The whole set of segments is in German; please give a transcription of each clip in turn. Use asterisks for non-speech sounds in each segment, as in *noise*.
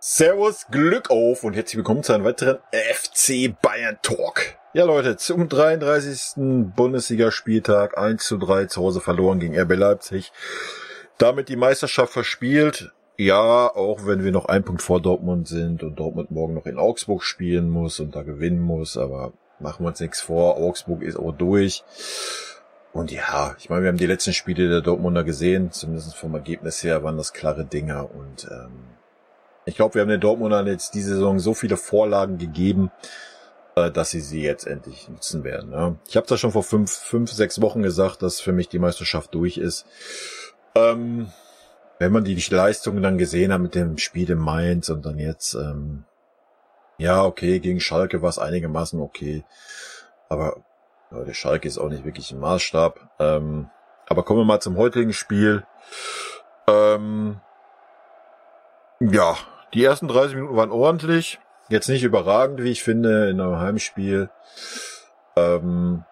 Servus, Glück auf und herzlich willkommen zu einem weiteren FC Bayern Talk. Ja Leute, zum 33. Bundesligaspieltag 1 zu 3 zu Hause verloren gegen RB Leipzig. Damit die Meisterschaft verspielt. Ja, auch wenn wir noch ein Punkt vor Dortmund sind und Dortmund morgen noch in Augsburg spielen muss und da gewinnen muss, aber machen wir uns nichts vor. Augsburg ist auch durch. Und ja, ich meine, wir haben die letzten Spiele der Dortmunder gesehen, zumindest vom Ergebnis her waren das klare Dinger und ähm, ich glaube, wir haben den Dortmundern jetzt diese Saison so viele Vorlagen gegeben, äh, dass sie sie jetzt endlich nutzen werden. Ja. Ich habe das schon vor fünf, fünf, sechs Wochen gesagt, dass für mich die Meisterschaft durch ist. Ähm, wenn man die Leistungen dann gesehen hat mit dem Spiel in Mainz und dann jetzt, ähm, ja, okay, gegen Schalke war es einigermaßen okay. Aber der Schalke ist auch nicht wirklich ein Maßstab. Ähm, aber kommen wir mal zum heutigen Spiel. Ähm, ja, die ersten 30 Minuten waren ordentlich. Jetzt nicht überragend, wie ich finde, in einem Heimspiel. Ähm,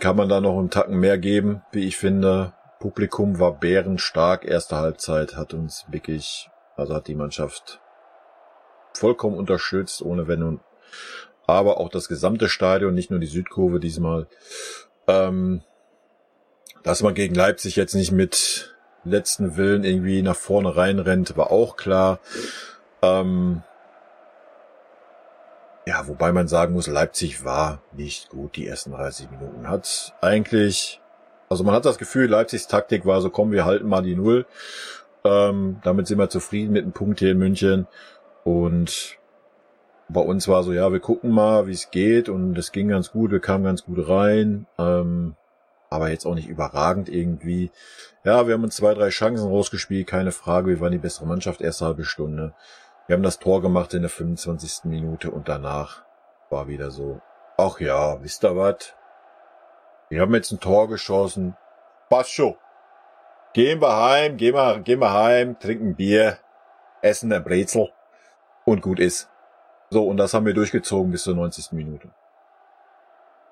kann man da noch einen Tacken mehr geben, wie ich finde. Publikum war bärenstark. Erste Halbzeit hat uns wirklich, also hat die Mannschaft vollkommen unterstützt, ohne Wenn und aber auch das gesamte Stadion, nicht nur die Südkurve diesmal. Ähm, dass man gegen Leipzig jetzt nicht mit letzten Willen irgendwie nach vorne reinrennt, war auch klar. Ähm, ja, wobei man sagen muss, Leipzig war nicht gut die ersten 30 Minuten. Hat eigentlich, also man hat das Gefühl, Leipzigs Taktik war so, komm, wir halten mal die Null. Ähm, damit sind wir zufrieden mit dem Punkt hier in München. Und bei uns war so, ja, wir gucken mal, wie es geht. Und es ging ganz gut, wir kamen ganz gut rein. Ähm, aber jetzt auch nicht überragend irgendwie. Ja, wir haben uns zwei, drei Chancen rausgespielt, keine Frage. Wir waren die bessere Mannschaft, erste halbe Stunde. Wir haben das Tor gemacht in der 25. Minute und danach war wieder so, ach ja, wisst ihr was? Wir haben jetzt ein Tor geschossen. Passt schon. Gehen wir heim, gehen wir, gehen wir heim, trinken Bier, essen ein Brezel und gut ist. So, und das haben wir durchgezogen bis zur 90. Minute.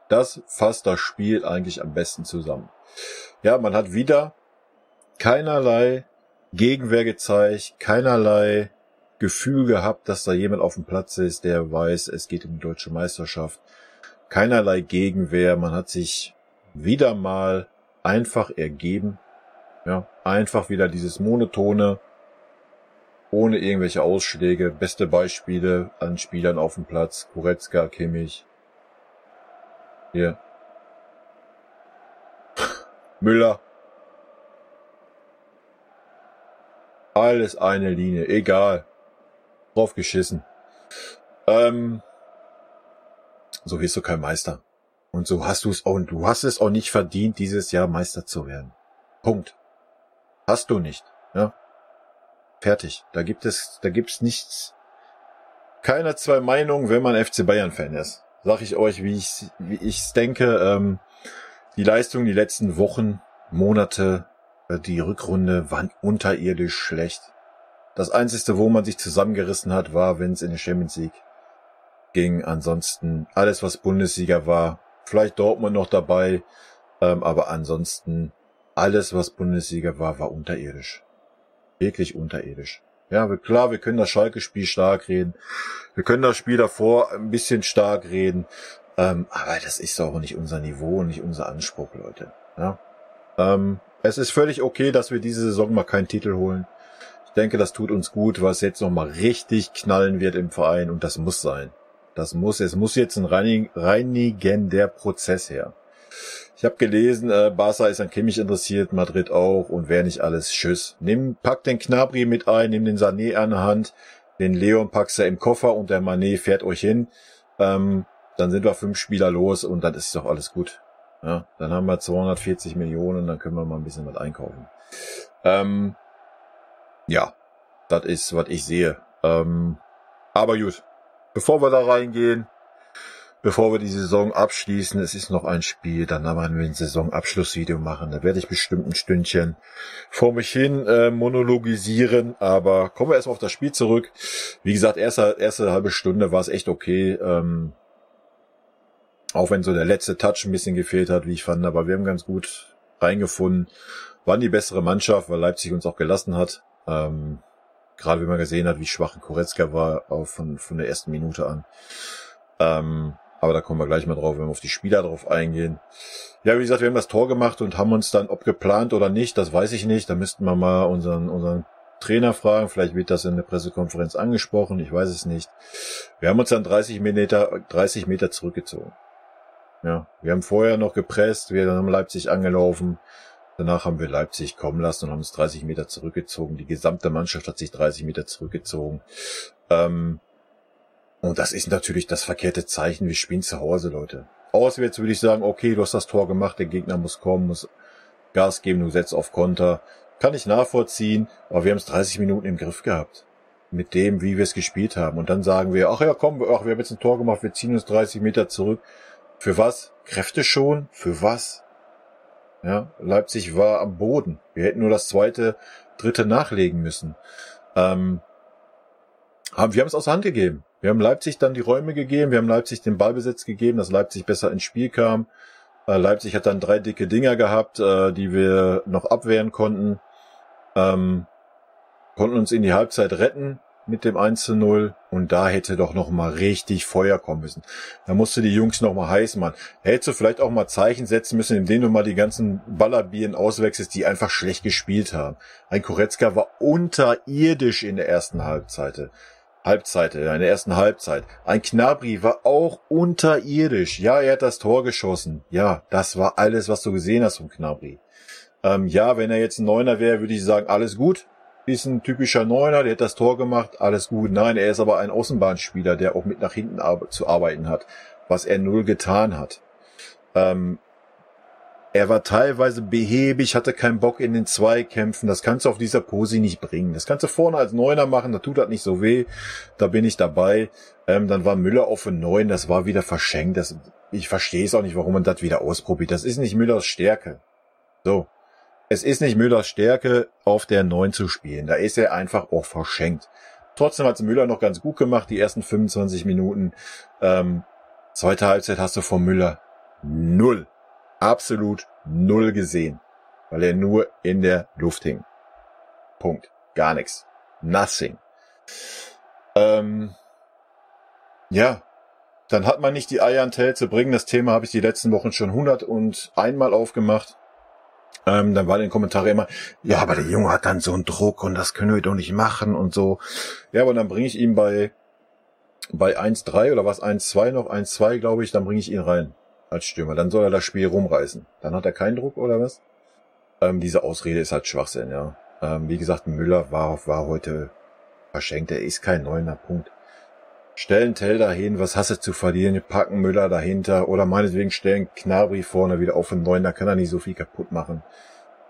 Das fasst das Spiel eigentlich am besten zusammen. Ja, man hat wieder keinerlei Gegenwehr gezeigt, keinerlei Gefühl gehabt, dass da jemand auf dem Platz ist, der weiß, es geht um die deutsche Meisterschaft. Keinerlei Gegenwehr. Man hat sich wieder mal einfach ergeben. Ja, einfach wieder dieses monotone, ohne irgendwelche Ausschläge. Beste Beispiele an Spielern auf dem Platz. Kuretzka, Kimmich, hier. Müller. Alles eine Linie, egal. Drauf geschissen. Ähm, so wirst du kein Meister. Und so hast du es auch, du hast es auch nicht verdient, dieses Jahr Meister zu werden. Punkt. Hast du nicht, ja. Fertig. Da gibt es, da gibt's nichts. Keiner zwei Meinungen, wenn man FC Bayern Fan ist sag ich euch, wie ich wie ich's denke. Ähm, die Leistung die letzten Wochen, Monate, äh, die Rückrunde waren unterirdisch schlecht. Das Einzige, wo man sich zusammengerissen hat, war, wenn es in der Champions League ging. Ansonsten alles, was Bundesliga war, vielleicht Dortmund noch dabei, ähm, aber ansonsten alles, was Bundesliga war, war unterirdisch. Wirklich unterirdisch. Ja, klar, wir können das Schalke-Spiel stark reden. Wir können das Spiel davor ein bisschen stark reden. Ähm, aber das ist doch nicht unser Niveau und nicht unser Anspruch, Leute. Ja. Ähm, es ist völlig okay, dass wir diese Saison mal keinen Titel holen. Ich denke, das tut uns gut, was jetzt nochmal richtig knallen wird im Verein und das muss sein. Das muss, es muss jetzt ein reinigender Prozess her. Ich habe gelesen, äh, Barca ist an Kimmich interessiert, Madrid auch und wer nicht alles, tschüss. Nimm, pack den Knabri mit ein, nimm den Sané an der Hand, den Leon packst du im Koffer und der Manet fährt euch hin. Ähm, dann sind wir fünf Spieler los und dann ist doch alles gut. Ja, dann haben wir 240 Millionen, dann können wir mal ein bisschen was einkaufen. Ähm, ja, das ist, was ich sehe. Ähm, aber gut, bevor wir da reingehen, bevor wir die Saison abschließen, es ist noch ein Spiel, dann werden wir ein Saisonabschlussvideo machen. Da werde ich bestimmt ein Stündchen vor mich hin äh, monologisieren, aber kommen wir erstmal auf das Spiel zurück. Wie gesagt, erste, erste halbe Stunde war es echt okay. Ähm, auch wenn so der letzte Touch ein bisschen gefehlt hat, wie ich fand, aber wir haben ganz gut reingefunden. Waren die bessere Mannschaft, weil Leipzig uns auch gelassen hat. Ähm, Gerade wenn man gesehen hat, wie schwach Koretzka war, auch von, von der ersten Minute an. Ähm, aber da kommen wir gleich mal drauf, wenn wir auf die Spieler drauf eingehen. Ja, wie gesagt, wir haben das Tor gemacht und haben uns dann, ob geplant oder nicht, das weiß ich nicht. Da müssten wir mal unseren, unseren Trainer fragen. Vielleicht wird das in der Pressekonferenz angesprochen. Ich weiß es nicht. Wir haben uns dann 30 Meter, 30 Meter zurückgezogen. Ja, wir haben vorher noch gepresst. Wir haben Leipzig angelaufen. Danach haben wir Leipzig kommen lassen und haben uns 30 Meter zurückgezogen. Die gesamte Mannschaft hat sich 30 Meter zurückgezogen. Ähm, und das ist natürlich das verkehrte Zeichen. Wir spielen zu Hause, Leute. Auswärts würde ich sagen, okay, du hast das Tor gemacht, der Gegner muss kommen, muss Gas geben, du setzt auf Konter. Kann ich nachvollziehen, aber wir haben es 30 Minuten im Griff gehabt. Mit dem, wie wir es gespielt haben. Und dann sagen wir, ach ja, komm, ach, wir haben jetzt ein Tor gemacht, wir ziehen uns 30 Meter zurück. Für was? Kräfte schon? Für was? Ja, Leipzig war am Boden. Wir hätten nur das zweite, dritte nachlegen müssen. Ähm, haben, wir haben es aus der Hand gegeben. Wir haben Leipzig dann die Räume gegeben, wir haben Leipzig den Ballbesitz gegeben, dass Leipzig besser ins Spiel kam. Äh, Leipzig hat dann drei dicke Dinger gehabt, äh, die wir noch abwehren konnten. Ähm, konnten uns in die Halbzeit retten mit dem 1 zu 0 und da hätte doch noch mal richtig Feuer kommen müssen. Da musste die Jungs noch mal heiß machen. Hättest du vielleicht auch mal Zeichen setzen müssen, indem du mal die ganzen Ballerbieren auswechselst, die einfach schlecht gespielt haben. Ein Koretzka war unterirdisch in der ersten Halbzeit. Halbzeit, in der ersten Halbzeit. Ein Knabri war auch unterirdisch. Ja, er hat das Tor geschossen. Ja, das war alles, was du gesehen hast vom Knabri. Ähm, ja, wenn er jetzt ein Neuner wäre, würde ich sagen, alles gut. Ist ein typischer Neuner, der hat das Tor gemacht, alles gut. Nein, er ist aber ein Außenbahnspieler, der auch mit nach hinten zu arbeiten hat, was er null getan hat. Ähm, er war teilweise behäbig, hatte keinen Bock in den Zweikämpfen. Das kannst du auf dieser Posi nicht bringen. Das kannst du vorne als Neuner machen, da tut das nicht so weh. Da bin ich dabei. Ähm, dann war Müller auf den Neun, das war wieder verschenkt. Das, ich verstehe es auch nicht, warum man das wieder ausprobiert. Das ist nicht Müllers Stärke. So. Es ist nicht Müllers Stärke, auf der Neun zu spielen. Da ist er einfach auch verschenkt. Trotzdem hat Müller noch ganz gut gemacht, die ersten 25 Minuten. Ähm, zweite Halbzeit hast du von Müller null absolut null gesehen, weil er nur in der Luft hing. Punkt. Gar nichts. Nothing. Ähm, ja, dann hat man nicht die Eier an Tell zu bringen. Das Thema habe ich die letzten Wochen schon hundert und einmal aufgemacht. Ähm, dann war in den Kommentaren immer, ja, aber der Junge hat dann so einen Druck und das können wir doch nicht machen und so. Ja, aber dann bringe ich ihn bei, bei 1-3 oder was 1-2 noch, 1-2 glaube ich, dann bringe ich ihn rein als Stürmer. Dann soll er das Spiel rumreißen. Dann hat er keinen Druck oder was? Ähm, diese Ausrede ist halt Schwachsinn, ja. Ähm, wie gesagt, Müller war, war heute verschenkt. Er ist kein neuner Punkt. Stellen Tell dahin, was hast du zu verlieren? Packen Müller dahinter oder meinetwegen stellen Knabri vorne wieder auf den Neuen, da kann er nicht so viel kaputt machen.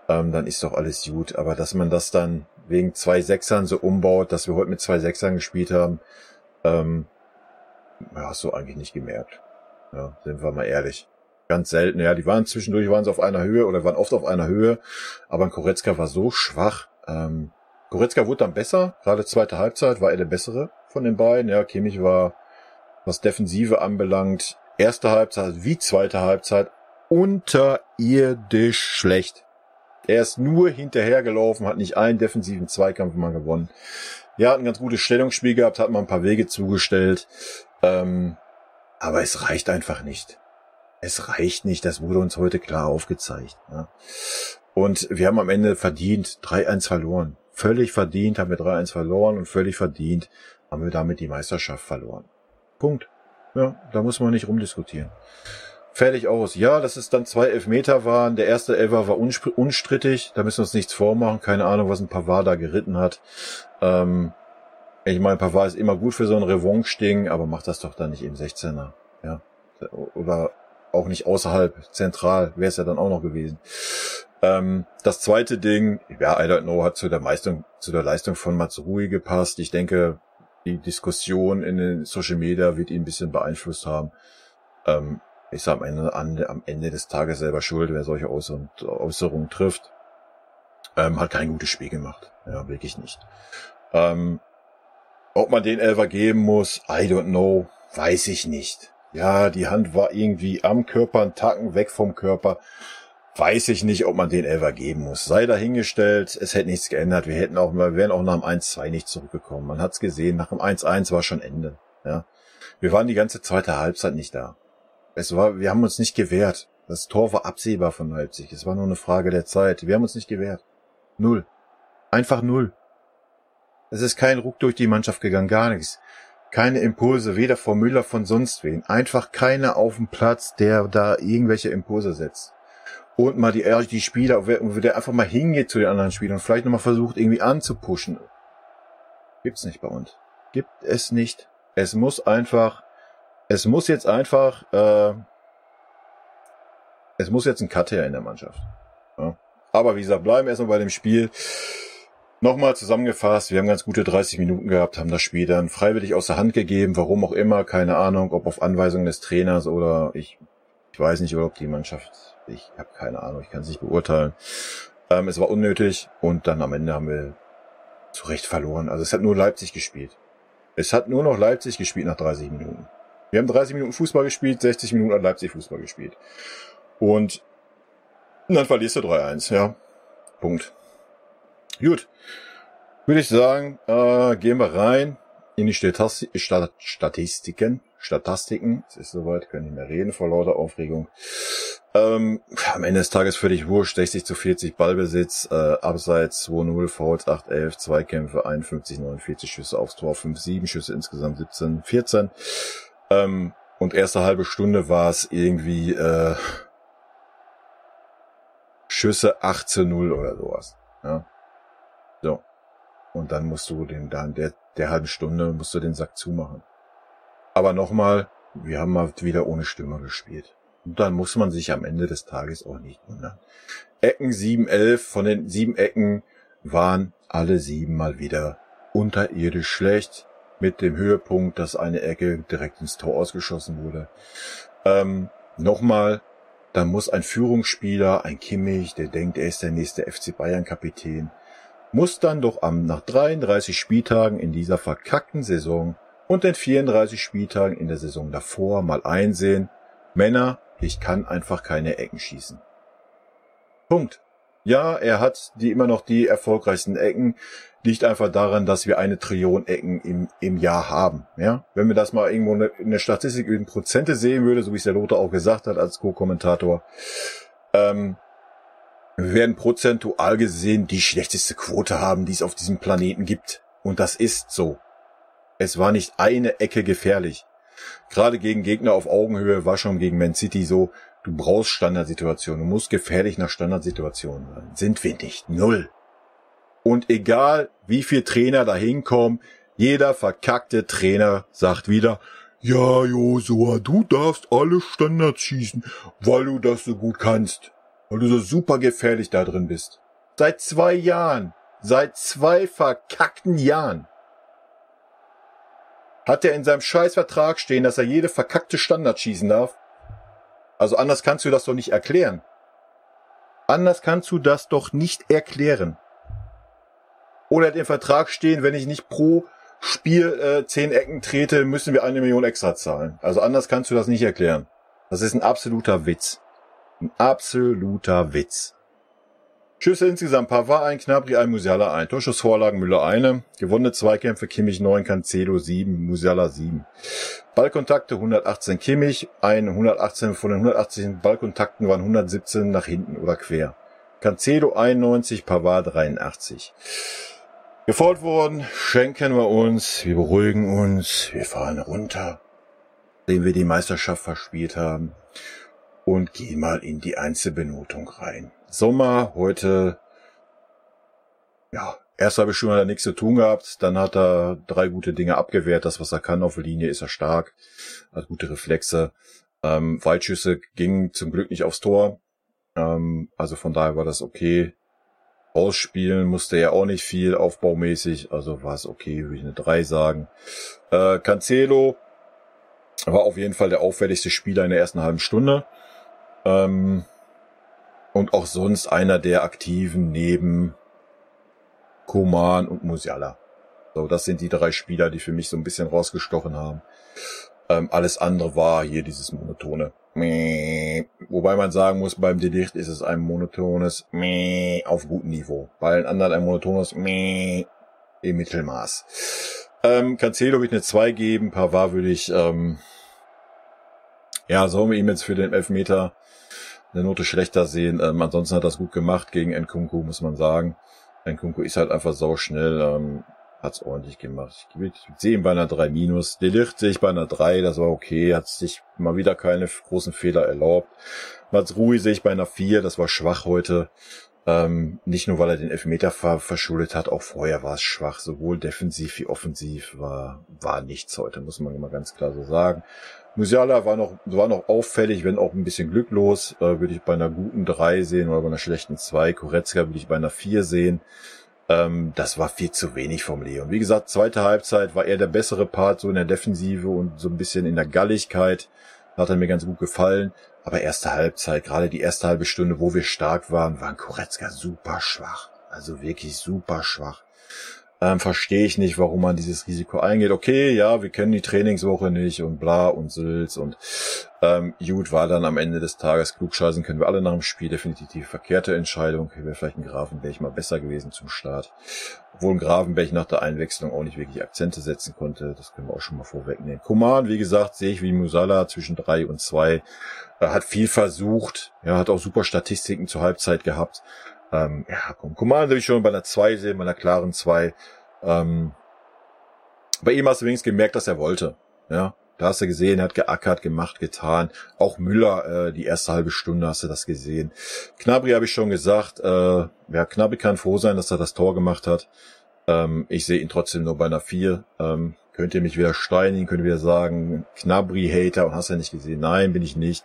Ähm, dann ist doch alles gut. Aber dass man das dann wegen zwei Sechsern so umbaut, dass wir heute mit zwei Sechsern gespielt haben, ähm, hast du eigentlich nicht gemerkt. Ja, sind wir mal ehrlich. Ganz selten. Ja, die waren zwischendurch waren sie auf einer Höhe oder waren oft auf einer Höhe, aber ein Koretzka war so schwach. Ähm, Koretzka wurde dann besser. Gerade zweite Halbzeit war er der bessere von den beiden. Ja, Kimmich war, was Defensive anbelangt, erste Halbzeit wie zweite Halbzeit unterirdisch schlecht. Er ist nur hinterhergelaufen, hat nicht einen defensiven Zweikampf mal gewonnen. Ja, hat ein ganz gutes Stellungsspiel gehabt, hat mal ein paar Wege zugestellt. Ähm, aber es reicht einfach nicht. Es reicht nicht, das wurde uns heute klar aufgezeigt. Ja. Und wir haben am Ende verdient 3-1 verloren. Völlig verdient haben wir 3-1 verloren und völlig verdient haben wir damit die Meisterschaft verloren. Punkt. Ja, da muss man nicht rumdiskutieren. Fertig aus. Ja, dass es dann zwei Elfmeter waren. Der erste Elfer war unstrittig. Da müssen wir uns nichts vormachen. Keine Ahnung, was ein Pavard da geritten hat. Ähm, ich meine, Pavard ist immer gut für so ein Revanche-Ding, aber macht das doch dann nicht im 16er. Ja. Oder auch nicht außerhalb, zentral, wäre es ja dann auch noch gewesen. Ähm, das zweite Ding, ja, I don't know, hat zu der Leistung, zu der Leistung von Matsuri gepasst. Ich denke, die Diskussion in den Social Media wird ihn ein bisschen beeinflusst haben. Ähm, ist am Ende, am Ende des Tages selber schuld, wer solche Äußerungen trifft. Ähm, hat kein gutes Spiel gemacht. Ja, wirklich nicht. Ähm, ob man den Elfer geben muss, I don't know, weiß ich nicht. Ja, die Hand war irgendwie am Körper, ein Tacken weg vom Körper. weiß ich nicht, ob man den Elfer geben muss. Sei dahingestellt, es hätte nichts geändert. Wir hätten auch, wir wären auch nach dem 1-2 nicht zurückgekommen. Man hat's gesehen, nach dem 1-1 war schon Ende. Ja. Wir waren die ganze zweite Halbzeit nicht da. Es war, wir haben uns nicht gewehrt. Das Tor war absehbar von Leipzig. Es war nur eine Frage der Zeit. Wir haben uns nicht gewehrt. Null. Einfach null. Es ist kein Ruck durch die Mannschaft gegangen, gar nichts. Keine Impulse, weder von Müller von sonst wen. Einfach keiner auf dem Platz, der da irgendwelche Impulse setzt und mal die, die Spieler, der einfach mal hingeht zu den anderen Spielern und vielleicht nochmal versucht, irgendwie anzupuschen. Gibt's nicht bei uns. Gibt es nicht. Es muss einfach, es muss jetzt einfach, äh, es muss jetzt ein Cut her in der Mannschaft. Ja. Aber wie gesagt, bleiben erstmal bei dem Spiel. Nochmal zusammengefasst, wir haben ganz gute 30 Minuten gehabt, haben das Spiel dann freiwillig aus der Hand gegeben, warum auch immer, keine Ahnung, ob auf Anweisung des Trainers oder ich, ich weiß nicht, ob die Mannschaft ich habe keine Ahnung, ich kann es nicht beurteilen. Ähm, es war unnötig und dann am Ende haben wir zu Recht verloren. Also es hat nur Leipzig gespielt. Es hat nur noch Leipzig gespielt nach 30 Minuten. Wir haben 30 Minuten Fußball gespielt, 60 Minuten hat Leipzig Fußball gespielt. Und dann verlierst du 3-1, ja. Punkt. Gut. Würde ich sagen, äh, gehen wir rein in die Statistiken. Statistiken. Es ist soweit, können nicht mehr reden vor lauter Aufregung. Ähm, am Ende des Tages völlig wurscht, 60 zu 40 Ballbesitz, äh, Abseits 2-0, Fouls 8-11, Zweikämpfe 51, 49 Schüsse aufs Tor, 5-7 Schüsse insgesamt 17, 14. Ähm, und erste halbe Stunde war es irgendwie äh, Schüsse 18-0 oder sowas. Ja. So. Und dann musst du den, dann der, der halben Stunde musst du den Sack zumachen. Aber nochmal, wir haben mal wieder ohne Stürmer gespielt. Und dann muss man sich am Ende des Tages auch nicht wundern. Ecken 7, 11, von den sieben Ecken waren alle sieben mal wieder unterirdisch schlecht. Mit dem Höhepunkt, dass eine Ecke direkt ins Tor ausgeschossen wurde. Ähm, nochmal, da muss ein Führungsspieler, ein Kimmich, der denkt, er ist der nächste FC Bayern Kapitän, muss dann doch am, nach 33 Spieltagen in dieser verkackten Saison und den 34 Spieltagen in der Saison davor mal einsehen, Männer, ich kann einfach keine Ecken schießen. Punkt. Ja, er hat die immer noch die erfolgreichsten Ecken, liegt einfach daran, dass wir eine Trillion Ecken im, im Jahr haben. Ja, wenn wir das mal irgendwo in der Statistik in Prozente sehen würde, so wie es der Lothar auch gesagt hat als Co-Kommentator, ähm, wir werden prozentual gesehen die schlechteste Quote haben, die es auf diesem Planeten gibt. Und das ist so. Es war nicht eine Ecke gefährlich. Gerade gegen Gegner auf Augenhöhe war schon gegen Man City so, du brauchst Standardsituationen, du musst gefährlich nach Standardsituationen sein. Sind wir nicht. Null. Und egal, wie viel Trainer da hinkommen, jeder verkackte Trainer sagt wieder, ja, Josua, du darfst alle Standards schießen, weil du das so gut kannst. Weil du so super gefährlich da drin bist. Seit zwei Jahren. Seit zwei verkackten Jahren hat er in seinem Scheißvertrag stehen, dass er jede verkackte Standard schießen darf? Also anders kannst du das doch nicht erklären. Anders kannst du das doch nicht erklären. Oder hat im Vertrag stehen, wenn ich nicht pro Spiel äh, zehn Ecken trete, müssen wir eine Million extra zahlen. Also anders kannst du das nicht erklären. Das ist ein absoluter Witz. Ein absoluter Witz. Schüsse insgesamt Pavard ein, Knabri ein, Musiala ein. Torschussvorlagen Müller eine. Gewonnene Zweikämpfe Kimmich 9, Cancelo 7, Musiala 7. Ballkontakte 118 Kimmich, ein 118 von den 118 Ballkontakten waren 117 nach hinten oder quer. Cancelo 91, Pavard 83. Gefault worden, schenken wir uns, wir beruhigen uns, wir fahren runter, indem wir die Meisterschaft verspielt haben und gehen mal in die Einzelbenotung rein. Sommer, heute, ja, erst habe ich schon mal nichts zu tun gehabt, dann hat er drei gute Dinge abgewehrt, das was er kann auf der Linie ist er stark, hat gute Reflexe, ähm, Weitschüsse gingen zum Glück nicht aufs Tor, ähm, also von daher war das okay. Ausspielen musste er auch nicht viel aufbaumäßig, also war es okay, würde ich eine 3 sagen. Äh, Cancelo war auf jeden Fall der auffälligste Spieler in der ersten halben Stunde. Ähm, und auch sonst einer der Aktiven neben Koman und Musiala. So, das sind die drei Spieler, die für mich so ein bisschen rausgestochen haben. Ähm, alles andere war hier dieses monotone. Wobei man sagen muss, beim Delicht ist es ein monotones auf gutem Niveau. Bei allen anderen ein monotones im Mittelmaß. Ähm, Cancelo würde ich eine 2 geben, Pavard würde ich, ähm, ja, sollen wir ihm jetzt für den Elfmeter eine Note schlechter sehen. Ähm, ansonsten hat das gut gemacht gegen Nkunku, muss man sagen. Nkunku ist halt einfach sau schnell. Ähm, hat's ordentlich gemacht. Ich, sehe ihn bei einer 3 minus. Delicht sehe ich bei einer 3, das war okay, hat sich mal wieder keine großen Fehler erlaubt. Mats Rui sehe ich bei einer 4, das war schwach heute. Ähm, nicht nur, weil er den Elfmeter ver verschuldet hat, auch vorher war es schwach. Sowohl defensiv wie offensiv war, war nichts heute, muss man immer ganz klar so sagen. Musiala war noch, war noch auffällig, wenn auch ein bisschen glücklos. Äh, würde ich bei einer guten 3 sehen oder bei einer schlechten 2. Koretzka würde ich bei einer 4 sehen. Ähm, das war viel zu wenig vom Leon. Wie gesagt, zweite Halbzeit war er der bessere Part, so in der Defensive und so ein bisschen in der Galligkeit. Hat er mir ganz gut gefallen. Aber erste Halbzeit, gerade die erste halbe Stunde, wo wir stark waren, waren Koretzka super schwach. Also wirklich super schwach ähm, verstehe ich nicht, warum man dieses Risiko eingeht. Okay, ja, wir kennen die Trainingswoche nicht und bla und Sülz und ähm, gut war dann am Ende des Tages klugscheißen können wir alle nach dem Spiel definitiv die verkehrte Entscheidung. Wäre vielleicht ein Grafenberg mal besser gewesen zum Start. Obwohl ein Grafenberg nach der Einwechslung auch nicht wirklich Akzente setzen konnte. Das können wir auch schon mal vorwegnehmen. Kuman, wie gesagt, sehe ich wie Musala zwischen drei und zwei. Er hat viel versucht. Er hat auch super Statistiken zur Halbzeit gehabt. Ähm, ja, komm, Command will ich schon bei einer 2 sehen, bei einer klaren 2. Ähm, bei ihm hast du wenigstens gemerkt, dass er wollte. Ja, da hast du gesehen, er hat geackert, gemacht, getan. Auch Müller, äh, die erste halbe Stunde hast du das gesehen. Knabri habe ich schon gesagt. Äh, ja, Knabri kann froh sein, dass er das Tor gemacht hat. Ähm, ich sehe ihn trotzdem nur bei einer 4. Ähm, könnt ihr mich wieder steinigen, könnt ihr wieder sagen, Knabri-Hater und hast ja nicht gesehen. Nein, bin ich nicht.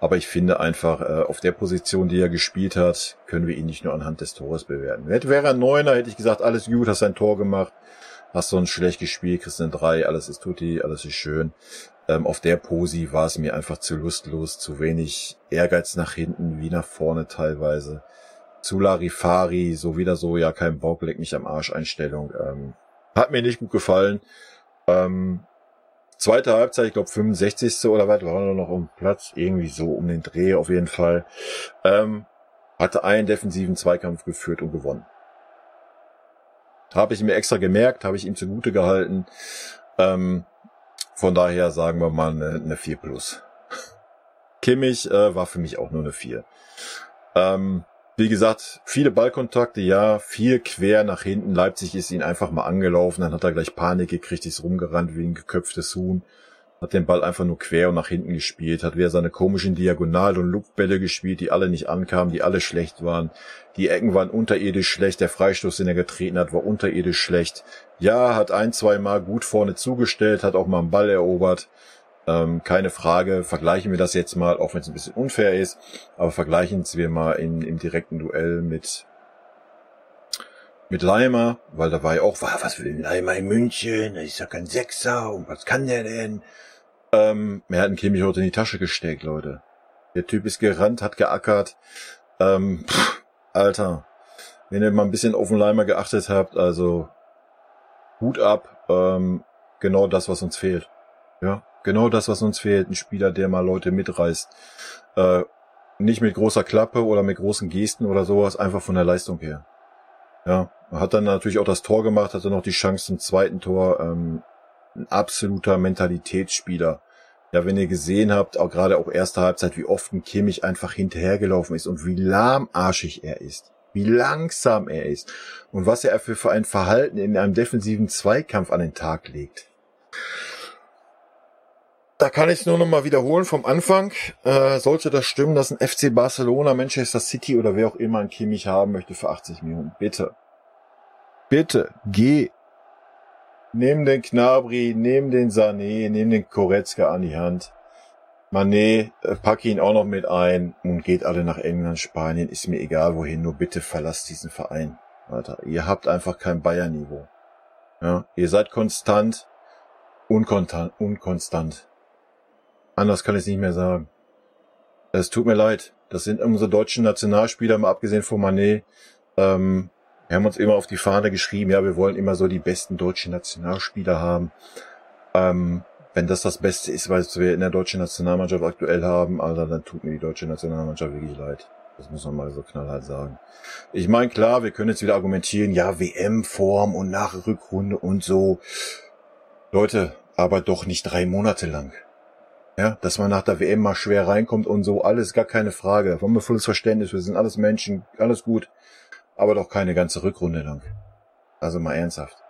Aber ich finde einfach, äh, auf der Position, die er gespielt hat, können wir ihn nicht nur anhand des Tores bewerten. Wäre er Neuner, hätte ich gesagt, alles gut, hast ein Tor gemacht, hast sonst schlecht gespielt, kriegst eine drei, alles ist tutti, alles ist schön. Ähm, auf der Posi war es mir einfach zu lustlos, zu wenig Ehrgeiz nach hinten, wie nach vorne teilweise. Zu Larifari, so wieder so, ja, kein Bock, leg mich am Arsch Einstellung. Ähm, hat mir nicht gut gefallen. Ähm, zweite Halbzeit, ich glaube 65. oder was, war noch um Platz, irgendwie so um den Dreh auf jeden Fall. Ähm, hatte einen defensiven Zweikampf geführt und gewonnen. Habe ich mir extra gemerkt, habe ich ihm zugute gehalten. Ähm, von daher sagen wir mal eine, eine 4 plus. *laughs* Kimmich äh, war für mich auch nur eine 4. Ähm, wie gesagt, viele Ballkontakte, ja, viel quer nach hinten. Leipzig ist ihn einfach mal angelaufen, dann hat er gleich Panik gekriegt, ist rumgerannt wie ein geköpftes Huhn. Hat den Ball einfach nur quer und nach hinten gespielt, hat wieder seine komischen Diagonal- und Luftbälle gespielt, die alle nicht ankamen, die alle schlecht waren. Die Ecken waren unterirdisch schlecht, der Freistoß, den er getreten hat, war unterirdisch schlecht. Ja, hat ein, zwei Mal gut vorne zugestellt, hat auch mal einen Ball erobert. Ähm, keine Frage, vergleichen wir das jetzt mal, auch wenn es ein bisschen unfair ist, aber vergleichen wir mal in, im direkten Duell mit mit Leimer, weil da war ja auch, was will Leimer in München, das ist ja kein Sechser und was kann der denn? Ähm, er hat einen Kimmich heute in die Tasche gesteckt, Leute. Der Typ ist gerannt, hat geackert. Ähm, pff, Alter, wenn ihr mal ein bisschen auf den Leimer geachtet habt, also Hut ab, ähm, genau das, was uns fehlt. Ja, Genau das, was uns fehlt. Ein Spieler, der mal Leute mitreißt. Äh, nicht mit großer Klappe oder mit großen Gesten oder sowas, einfach von der Leistung her. Ja, hat dann natürlich auch das Tor gemacht, hatte noch die Chance zum zweiten Tor. Ähm, ein absoluter Mentalitätsspieler. Ja, wenn ihr gesehen habt, auch gerade auch erste Halbzeit, wie oft ein Kimmich einfach hinterhergelaufen ist und wie lahmarschig er ist. Wie langsam er ist. Und was er für ein Verhalten in einem defensiven Zweikampf an den Tag legt. Da kann ich es nur noch mal wiederholen vom Anfang. Äh, sollte das stimmen, dass ein FC Barcelona, Manchester City oder wer auch immer ein Kimmich haben möchte für 80 Millionen, bitte. Bitte, geh. Nimm den Knabri, nimm den Sané, nimm den Koretzka an die Hand. Mané, äh, pack ihn auch noch mit ein und geht alle nach England, Spanien, ist mir egal wohin, nur bitte verlasst diesen Verein. Alter, ihr habt einfach kein Bayern-Niveau. Ja, ihr seid konstant, unkonstant, unkonstant. Anders kann ich es nicht mehr sagen. Es tut mir leid. Das sind unsere deutschen Nationalspieler, mal abgesehen von Manet. Ähm, wir haben uns immer auf die Fahne geschrieben, ja, wir wollen immer so die besten deutschen Nationalspieler haben. Ähm, wenn das das Beste ist, was wir in der deutschen Nationalmannschaft aktuell haben, Alter, dann tut mir die deutsche Nationalmannschaft wirklich leid. Das muss man mal so knallhart sagen. Ich meine, klar, wir können jetzt wieder argumentieren, ja, WM-Form und nach Rückrunde und so. Leute, aber doch nicht drei Monate lang. Ja, dass man nach der WM mal schwer reinkommt und so, alles gar keine Frage. Da haben wir volles Verständnis, wir sind alles Menschen, alles gut. Aber doch keine ganze Rückrunde lang. Also mal ernsthaft.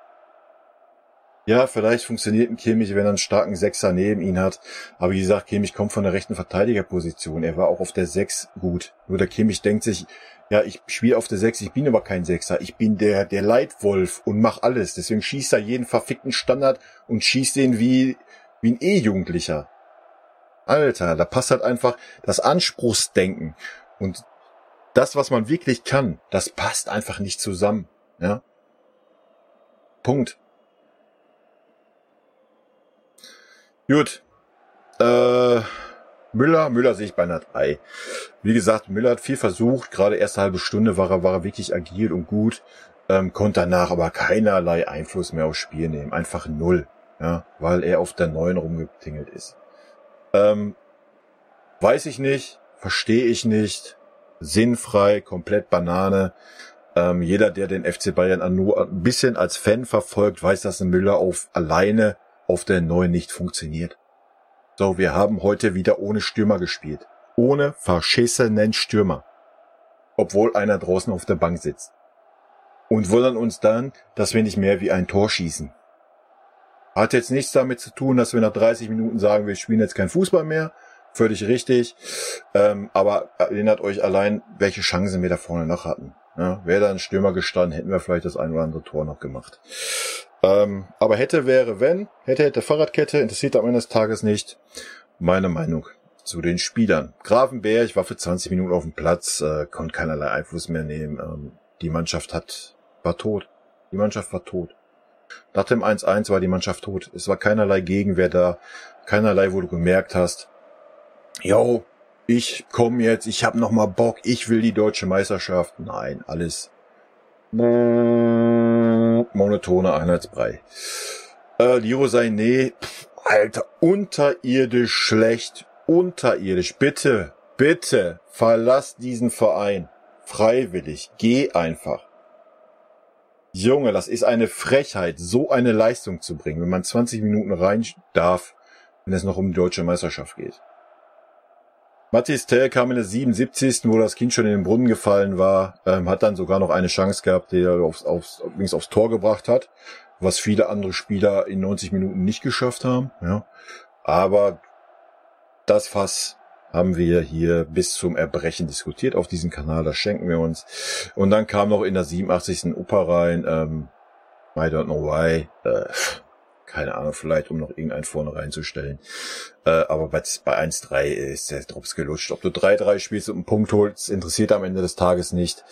Ja, vielleicht funktioniert ein Kimmich, wenn er einen starken Sechser neben ihn hat. Aber wie gesagt, Kimmich kommt von der rechten Verteidigerposition. Er war auch auf der Sechs gut. Nur der Kimmich denkt sich, ja, ich spiele auf der Sechs, ich bin aber kein Sechser. Ich bin der, der Leitwolf und mach alles. Deswegen schießt er jeden verfickten Standard und schießt den wie, wie ein E-Jugendlicher. Alter, da passt halt einfach das Anspruchsdenken und das, was man wirklich kann, das passt einfach nicht zusammen. Ja. Punkt. Gut. Äh, Müller, Müller sehe ich bei einer 3. Wie gesagt, Müller hat viel versucht. Gerade erste halbe Stunde war er, war er wirklich agil und gut. Ähm, konnte danach aber keinerlei Einfluss mehr aufs Spiel nehmen. Einfach null. Ja, weil er auf der 9 rumgetingelt ist. Ähm, weiß ich nicht, verstehe ich nicht, sinnfrei, komplett Banane. Ähm, jeder, der den FC Bayern nur ein bisschen als Fan verfolgt, weiß, dass ein Müller auf alleine auf der neuen nicht funktioniert. So, wir haben heute wieder ohne Stürmer gespielt. Ohne verschissenen Stürmer. Obwohl einer draußen auf der Bank sitzt. Und wundern uns dann, dass wir nicht mehr wie ein Tor schießen. Hat jetzt nichts damit zu tun, dass wir nach 30 Minuten sagen, wir spielen jetzt kein Fußball mehr. Völlig richtig. Ähm, aber erinnert euch allein, welche Chancen wir da vorne noch hatten. Ja, wäre da ein Stürmer gestanden, hätten wir vielleicht das ein oder andere Tor noch gemacht. Ähm, aber hätte, wäre, wenn, hätte, hätte Fahrradkette, interessiert am Ende des Tages nicht. Meine Meinung zu den Spielern. Grafenberg war für 20 Minuten auf dem Platz, äh, konnte keinerlei Einfluss mehr nehmen. Ähm, die Mannschaft hat, war tot. Die Mannschaft war tot. Nach dem 1-1 war die Mannschaft tot. Es war keinerlei Gegenwehr da, keinerlei, wo du gemerkt hast, yo, ich komme jetzt, ich hab noch mal Bock, ich will die deutsche Meisterschaft. Nein, alles monotone Einheitsbrei. Äh, Liro Sané, Alter, unterirdisch schlecht, unterirdisch. Bitte, bitte, verlass diesen Verein. Freiwillig, geh einfach. Junge, das ist eine Frechheit, so eine Leistung zu bringen, wenn man 20 Minuten rein darf, wenn es noch um die deutsche Meisterschaft geht. Matthias Tell kam in der 77. wo das Kind schon in den Brunnen gefallen war, ähm, hat dann sogar noch eine Chance gehabt, die er aufs, aufs, übrigens aufs Tor gebracht hat, was viele andere Spieler in 90 Minuten nicht geschafft haben. Ja. Aber das Fass haben wir hier bis zum Erbrechen diskutiert auf diesem Kanal, das schenken wir uns. Und dann kam noch in der 87. Oper rein, ähm, I don't know why, äh, keine Ahnung, vielleicht um noch irgendeinen vorne reinzustellen. Äh, aber bei, bei 1-3 ist der Drops gelutscht. Ob du 3-3 spielst und einen Punkt holst, interessiert am Ende des Tages nicht,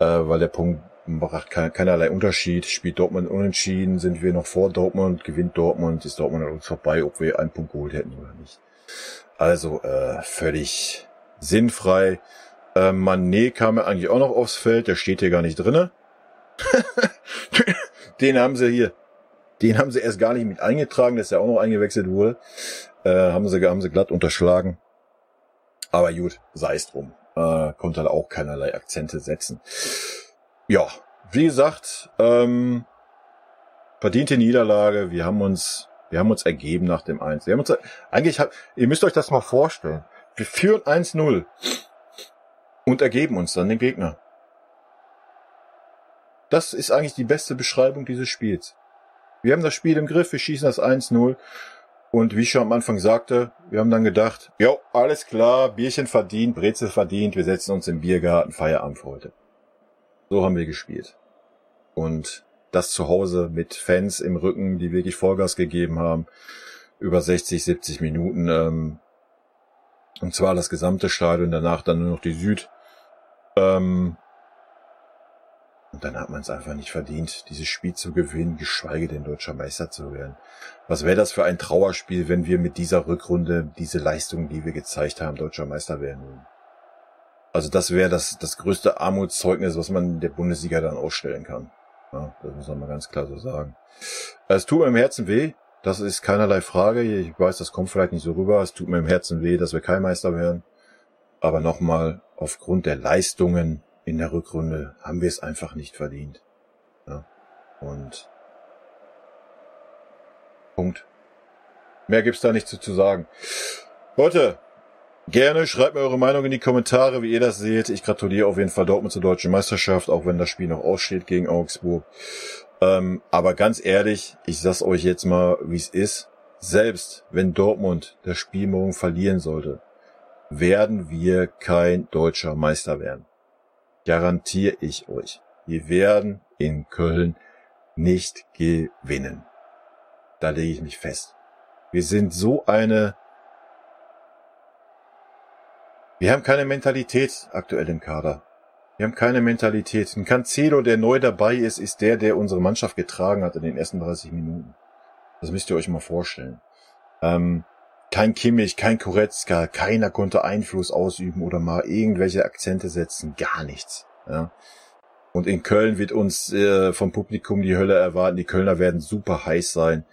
äh, weil der Punkt macht keinerlei Unterschied. Spielt Dortmund unentschieden, sind wir noch vor Dortmund, gewinnt Dortmund, ist Dortmund an uns vorbei, ob wir einen Punkt geholt hätten oder nicht. Also äh, völlig sinnfrei. Äh, Mané kam ja eigentlich auch noch aufs Feld, der steht hier gar nicht drinne. *laughs* den haben sie hier, den haben sie erst gar nicht mit eingetragen, dass er auch noch eingewechselt wurde. Äh, haben sie, haben sie glatt unterschlagen. Aber gut, sei es drum. Äh, konnte da auch keinerlei Akzente setzen. Ja, wie gesagt, ähm, verdiente Niederlage. Wir haben uns wir haben uns ergeben nach dem 1. Wir haben uns, eigentlich, ihr müsst euch das mal vorstellen. Wir führen 1-0 und ergeben uns dann den Gegner. Das ist eigentlich die beste Beschreibung dieses Spiels. Wir haben das Spiel im Griff, wir schießen das 1-0 und wie ich schon am Anfang sagte, wir haben dann gedacht, jo, alles klar, Bierchen verdient, Brezel verdient, wir setzen uns im Biergarten, Feierabend für heute. So haben wir gespielt. Und das zu Hause mit Fans im Rücken, die wirklich Vollgas gegeben haben, über 60, 70 Minuten. Ähm, und zwar das gesamte Stadion, danach dann nur noch die Süd. Ähm, und dann hat man es einfach nicht verdient, dieses Spiel zu gewinnen, geschweige denn deutscher Meister zu werden. Was wäre das für ein Trauerspiel, wenn wir mit dieser Rückrunde diese Leistungen, die wir gezeigt haben, deutscher Meister werden würden? Also das wäre das, das größte Armutszeugnis, was man der Bundesliga dann ausstellen kann. Ja, das muss man mal ganz klar so sagen. Es tut mir im Herzen weh, Das ist keinerlei Frage. Ich weiß, das kommt vielleicht nicht so rüber. Es tut mir im Herzen weh, dass wir kein Meister werden. Aber nochmal, aufgrund der Leistungen in der Rückrunde haben wir es einfach nicht verdient. Ja. Und Punkt. Mehr gibt's da nicht zu, zu sagen. Leute, gerne schreibt mir eure Meinung in die Kommentare, wie ihr das seht. Ich gratuliere auf jeden Fall Dortmund zur deutschen Meisterschaft, auch wenn das Spiel noch aussteht gegen Augsburg. Ähm, aber ganz ehrlich, ich sag's euch jetzt mal, wie es ist. Selbst wenn Dortmund das Spiel morgen verlieren sollte, werden wir kein deutscher Meister werden. Garantiere ich euch. Wir werden in Köln nicht gewinnen. Da lege ich mich fest. Wir sind so eine... Wir haben keine Mentalität aktuell im Kader. Wir haben keine Mentalität. Ein Cancelo, der neu dabei ist, ist der, der unsere Mannschaft getragen hat in den ersten 30 Minuten. Das müsst ihr euch mal vorstellen. Ähm, kein Kimmich, kein Koretzka, keiner konnte Einfluss ausüben oder mal irgendwelche Akzente setzen. Gar nichts. Ja. Und in Köln wird uns äh, vom Publikum die Hölle erwarten. Die Kölner werden super heiß sein.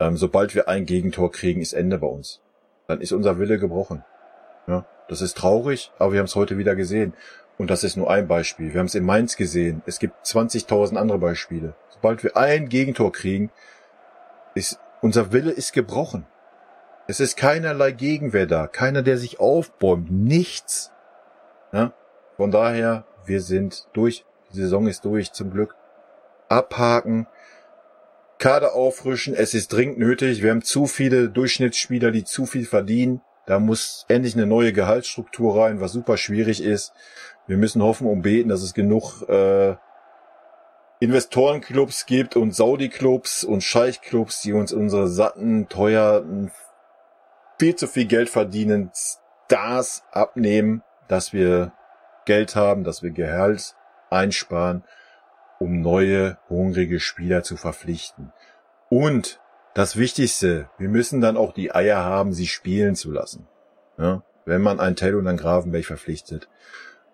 Ähm, sobald wir ein Gegentor kriegen, ist Ende bei uns. Dann ist unser Wille gebrochen. Ja, das ist traurig, aber wir haben es heute wieder gesehen. Und das ist nur ein Beispiel. Wir haben es in Mainz gesehen. Es gibt 20.000 andere Beispiele. Sobald wir ein Gegentor kriegen, ist unser Wille ist gebrochen. Es ist keinerlei Gegenwehr da, keiner, der sich aufbäumt, nichts. Ja? Von daher, wir sind durch. Die Saison ist durch, zum Glück. Abhaken, Kader auffrischen, es ist dringend nötig. Wir haben zu viele Durchschnittsspieler, die zu viel verdienen. Da muss endlich eine neue Gehaltsstruktur rein, was super schwierig ist. Wir müssen hoffen und beten, dass es genug äh, Investorenclubs gibt und Saudi-Clubs und Scheich-Clubs, die uns unsere satten, teuer, viel zu viel Geld verdienen Stars abnehmen, dass wir Geld haben, dass wir Gehalt einsparen, um neue, hungrige Spieler zu verpflichten. Und das Wichtigste, wir müssen dann auch die Eier haben, sie spielen zu lassen. Ja? Wenn man einen Tell und einen Gravenberg verpflichtet,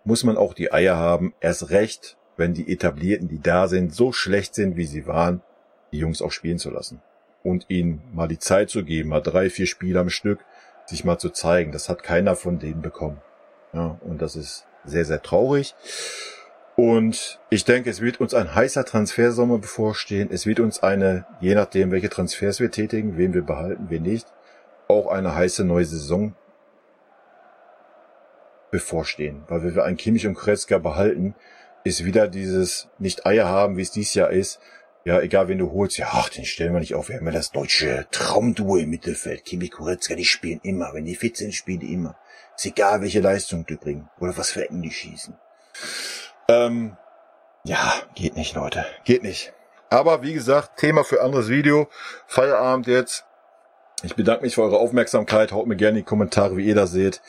muss man auch die Eier haben, erst recht, wenn die Etablierten, die da sind, so schlecht sind, wie sie waren, die Jungs auch spielen zu lassen. Und ihnen mal die Zeit zu geben, mal drei, vier Spiele am Stück, sich mal zu zeigen. Das hat keiner von denen bekommen. Ja, und das ist sehr, sehr traurig. Und ich denke, es wird uns ein heißer Transfersommer bevorstehen. Es wird uns eine, je nachdem, welche Transfers wir tätigen, wen wir behalten, wen nicht, auch eine heiße neue Saison bevorstehen. Weil wenn wir einen Kimmich und Kretzka behalten, ist wieder dieses nicht Eier haben, wie es dies Jahr ist. Ja, egal wen du holst, ja, ach, den stellen wir nicht auf. Wir haben ja das deutsche Traumduo im Mittelfeld. Kimmich, Koretzka, die spielen immer. Wenn die fit sind, spielen die immer. Ist egal, welche Leistung die bringen. Oder was für Ecken die schießen. Ähm, ja, geht nicht, Leute. Geht nicht. Aber wie gesagt, Thema für anderes Video. Feierabend jetzt. Ich bedanke mich für eure Aufmerksamkeit. Haut mir gerne die Kommentare, wie ihr das seht.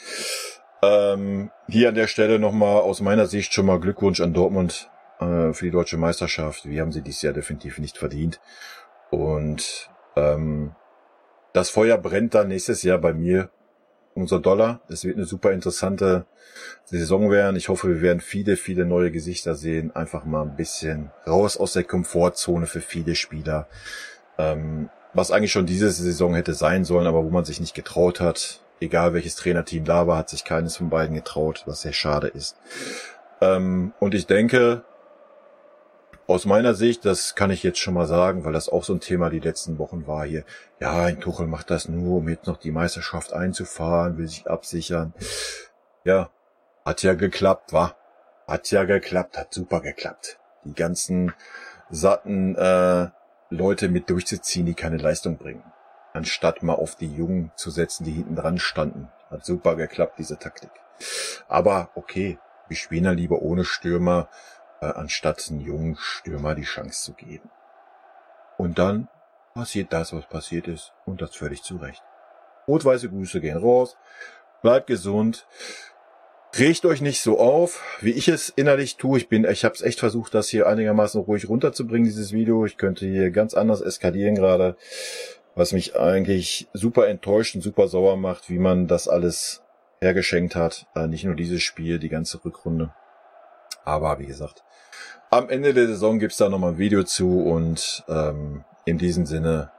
Ähm, hier an der Stelle nochmal aus meiner Sicht schon mal Glückwunsch an Dortmund äh, für die deutsche Meisterschaft. Wir haben sie dieses Jahr definitiv nicht verdient. Und ähm, das Feuer brennt dann nächstes Jahr bei mir. Unser Dollar. Es wird eine super interessante Saison werden. Ich hoffe, wir werden viele, viele neue Gesichter sehen. Einfach mal ein bisschen raus aus der Komfortzone für viele Spieler. Ähm, was eigentlich schon diese Saison hätte sein sollen, aber wo man sich nicht getraut hat egal welches Trainerteam da war, hat sich keines von beiden getraut, was sehr schade ist. Ähm, und ich denke, aus meiner Sicht, das kann ich jetzt schon mal sagen, weil das auch so ein Thema die letzten Wochen war hier. Ja, ein Tuchel macht das nur, um jetzt noch die Meisterschaft einzufahren, will sich absichern. Ja, hat ja geklappt, war. Hat ja geklappt, hat super geklappt. Die ganzen satten äh, Leute mit durchzuziehen, die keine Leistung bringen anstatt mal auf die Jungen zu setzen, die hinten dran standen. Hat super geklappt, diese Taktik. Aber okay, wir spielen ja lieber ohne Stürmer, anstatt einen jungen Stürmer die Chance zu geben. Und dann passiert das, was passiert ist, und das völlig zu Recht. Rot-weiße Grüße gehen raus, bleibt gesund, regt euch nicht so auf, wie ich es innerlich tue. Ich bin, ich habe es echt versucht, das hier einigermaßen ruhig runterzubringen, dieses Video. Ich könnte hier ganz anders eskalieren gerade was mich eigentlich super enttäuscht und super sauer macht, wie man das alles hergeschenkt hat. Äh, nicht nur dieses Spiel, die ganze Rückrunde. Aber wie gesagt, am Ende der Saison gibt's da nochmal ein Video zu und ähm, in diesem Sinne